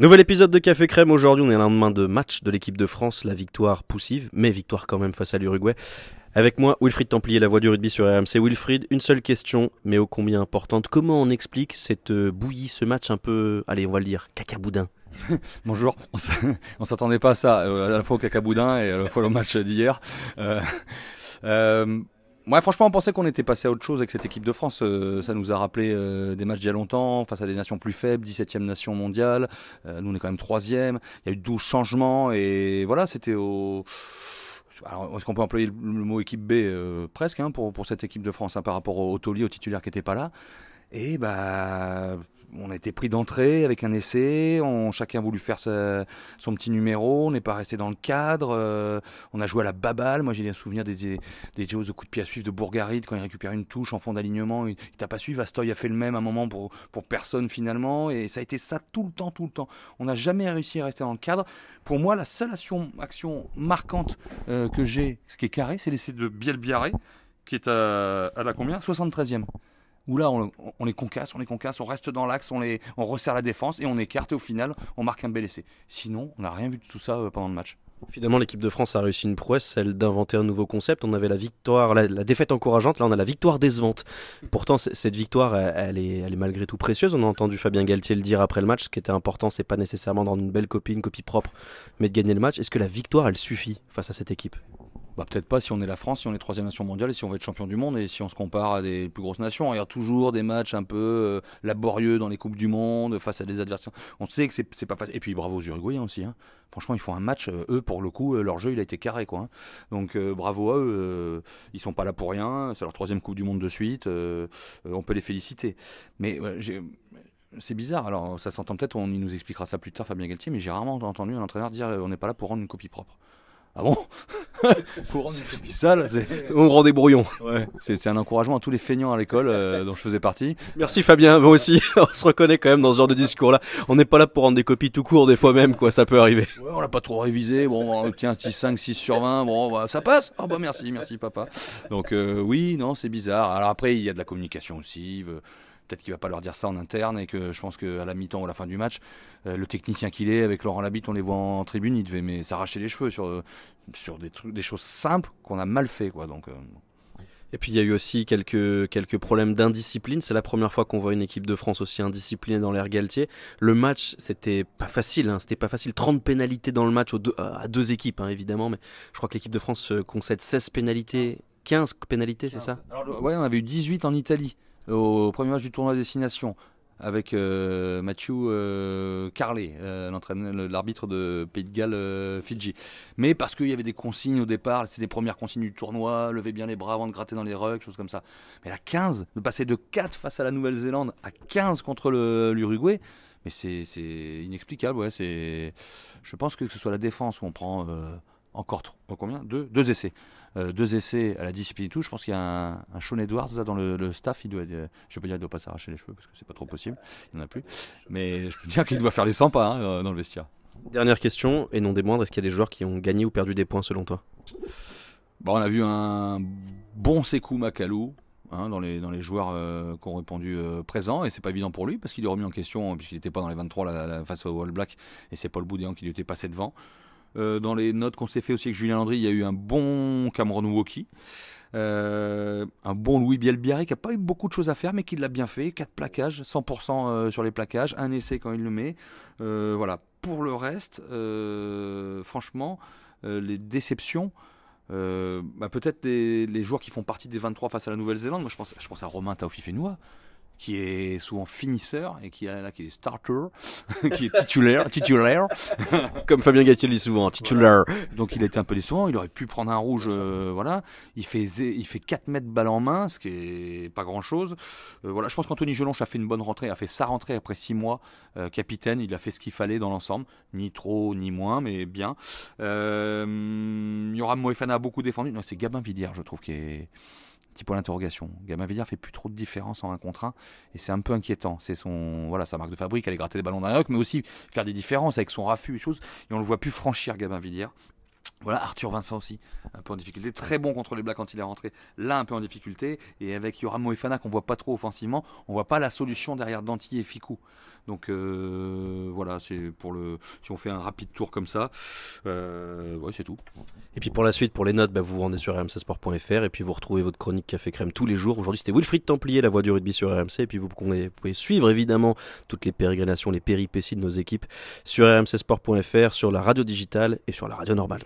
Nouvel épisode de Café Crème. Aujourd'hui, on est à lendemain de match de l'équipe de France. La victoire poussive, mais victoire quand même face à l'Uruguay. Avec moi, Wilfried Templier, la voix du rugby sur RMC. Wilfried, une seule question, mais ô combien importante. Comment on explique cette euh, bouillie, ce match un peu, allez, on va le dire, cacaboudin? Bonjour, on s'attendait pas à ça, euh, à la fois au cacaboudin et à la fois au match d'hier. Euh, Franchement, on pensait qu'on était passé à autre chose avec cette équipe de France. Euh, ça nous a rappelé euh, des matchs d'il y a longtemps, face à des nations plus faibles, 17e nation mondiale. Euh, nous, on est quand même troisième. Il y a eu 12 changements et voilà, c'était au... Est-ce qu'on peut employer le, mot équipe B presque hein, pour, cette équipe de France hein, par rapport au, au au titulaire qui n'était pas là Et bah on a été pris d'entrée avec un essai, on, chacun a voulu faire son petit numéro, on n'est pas resté dans le cadre, euh, on a joué à la baballe, moi j'ai un souvenir des, des, des de coups de pied à suivre de Bourgarid quand il récupère une touche en fond d'alignement, il, il t'a pas suivi, Vastoy a fait le même à un moment pour, pour personne finalement, et ça a été ça tout le temps, tout le temps. On n'a jamais réussi à rester dans le cadre. Pour moi, la seule action, action marquante euh, que j'ai, ce qui est carré, c'est l'essai de Bielbiaré, qui est à, à la combien? 73e où là on, les concasse, on les concasse, on reste dans l'axe, on, resserre la défense et on écarte et au final on marque un bel essai. Sinon, on n'a rien vu de tout ça euh, pendant le match. Finalement, l'équipe de France a réussi une prouesse, celle d'inventer un nouveau concept. On avait la victoire, la, défaite encourageante, là on a la victoire décevante. Pourtant, cette victoire, elle, est, malgré tout précieuse. On a entendu Fabien Galtier le dire après le match. Ce qui était important, c'est pas nécessairement dans une belle copie, une copie propre, mais de gagner le match. Est-ce que la victoire, elle suffit face à cette équipe? Bah, peut-être pas si on est la France, si on est troisième nation mondiale et si on veut être champion du monde et si on se compare à des plus grosses nations. Il y a toujours des matchs un peu euh, laborieux dans les coupes du monde face à des adversaires. On sait que c'est pas facile. Et puis bravo aux Uruguayens aussi. Hein. Franchement, ils font un match. Euh, eux, pour le coup, euh, leur jeu il a été carré quoi. Hein. Donc bravo à eux. Ils sont pas là pour rien. C'est leur troisième coupe du monde de suite. on peut les féliciter. Mais c'est bizarre. Alors, ça s'entend peut-être, on nous expliquera ça plus tard, Fabien Galtier, mais j'ai rarement entendu un entraîneur dire on n'est pas là pour rendre une copie propre. Ah bon Pour rendre une copie sale, on rend des brouillons. Ouais, c'est un encouragement à tous les feignants à l'école euh, dont je faisais partie. Merci Fabien, moi aussi, on se reconnaît quand même dans ce genre de discours-là. On n'est pas là pour rendre des copies tout court, des fois même, quoi, ça peut arriver. Ouais, on l'a pas trop révisé, bon, tiens, 5, 6 sur 20, bon, bah, ça passe. Ah oh, bah merci, merci papa. Donc euh, oui, non, c'est bizarre. Alors après, il y a de la communication aussi. Euh, peut-être qu'il va pas leur dire ça en interne et que je pense qu'à la mi-temps ou à la fin du match, euh, le technicien qu'il est, avec Laurent Labitte, on les voit en tribune, il devait mais s'arracher les cheveux sur, sur des, trucs, des choses simples qu'on a mal fait. Quoi, donc, euh... Et puis il y a eu aussi quelques, quelques problèmes d'indiscipline. C'est la première fois qu'on voit une équipe de France aussi indisciplinée dans l'air Galtier. Le match, c'était pas facile. Hein. C'était pas facile. 30 pénalités dans le match aux deux, à deux équipes, hein, évidemment. Mais je crois que l'équipe de France euh, concède 16 pénalités. 15 pénalités, c'est ça? Alors, Ouais, on avait eu 18 en Italie au premier match du tournoi destination avec euh, Mathieu euh, Carlet, euh, l'arbitre de Pays de Galles euh, Fidji. Mais parce qu'il y avait des consignes au départ, c'est des premières consignes du tournoi, lever bien les bras avant de gratter dans les rugs, choses comme ça. Mais la 15, de passer de 4 face à la Nouvelle-Zélande à 15 contre l'Uruguay, mais c'est inexplicable. Ouais, je pense que, que ce soit la défense où on prend euh, encore combien? Deux, deux essais. Euh, deux essais à la discipline et tout. Je pense qu'il y a un, un Sean Edwards là, dans le, le, staff. Il doit, euh, je peux dire qu'il doit pas s'arracher les cheveux parce que c'est pas trop possible. Il n'y en a plus. Mais je peux dire qu'il doit faire les 100 pas hein, euh, dans le vestiaire. Dernière question, et non des moindres, est-ce qu'il y a des joueurs qui ont gagné ou perdu des points selon toi? Bon, On a vu un bon Sekou Makalou. Hein, dans, les, dans les joueurs euh, qui ont répondu euh, présent et c'est pas évident pour lui parce qu'il est remis en question puisqu'il n'était pas dans les 23 la, la, face au All Black et c'est Paul Boudéan qui lui était passé devant euh, dans les notes qu'on s'est fait aussi avec Julien Landry, il y a eu un bon Cameron Woki. Euh, un bon Louis Bielbiaré qui n'a pas eu beaucoup de choses à faire mais qui l'a bien fait. 4 plaquages, 100% euh, sur les plaquages, un essai quand il le met. Voilà. Pour le reste, franchement, les déceptions. Bah peut-être les, joueurs qui font partie des 23 face à la Nouvelle-Zélande. Moi, je pense, je pense à Romain Taofi-Fenois qui est souvent finisseur et qui, là, qui est starter, qui est titulaire, titulaire. Comme Fabien Gatier dit souvent, titulaire. Donc il était un peu décevant, il aurait pu prendre un rouge, euh, voilà. Il fait, il fait 4 mètres balle en main, ce qui est pas grand chose. Euh, voilà, je pense qu'Anthony Gelonche a fait une bonne rentrée, a fait sa rentrée après 6 mois, euh, capitaine, il a fait ce qu'il fallait dans l'ensemble, ni trop ni moins, mais bien. Yoram Moefana a beaucoup défendu, non, c'est Gabin Villiers, je trouve, qui est point d'interrogation. Gabin Villiers fait plus trop de différence en un contre un et c'est un peu inquiétant. C'est son voilà sa marque de fabrique, aller gratter des ballons d'un mais aussi faire des différences avec son raffut et choses. Et on le voit plus franchir Gabin Villiers. Voilà, Arthur Vincent aussi, un peu en difficulté. Très bon contre les Blacks quand il est rentré. Là, un peu en difficulté. Et avec Yoram Moefana, qu'on voit pas trop offensivement, on voit pas la solution derrière Danti et Ficou. Donc voilà, c'est pour le. Si on fait un rapide tour comme ça, ouais, c'est tout. Et puis pour la suite, pour les notes, bah, vous vous rendez sur rmcsport.fr et puis vous retrouvez votre chronique Café Crème tous les jours. Aujourd'hui, c'était Wilfried Templier, la voix du rugby sur RMC. Et puis vous pouvez, suivre évidemment toutes les pérégrinations, les péripéties de nos équipes sur rmcsport.fr, sur la radio digitale et sur la radio normale.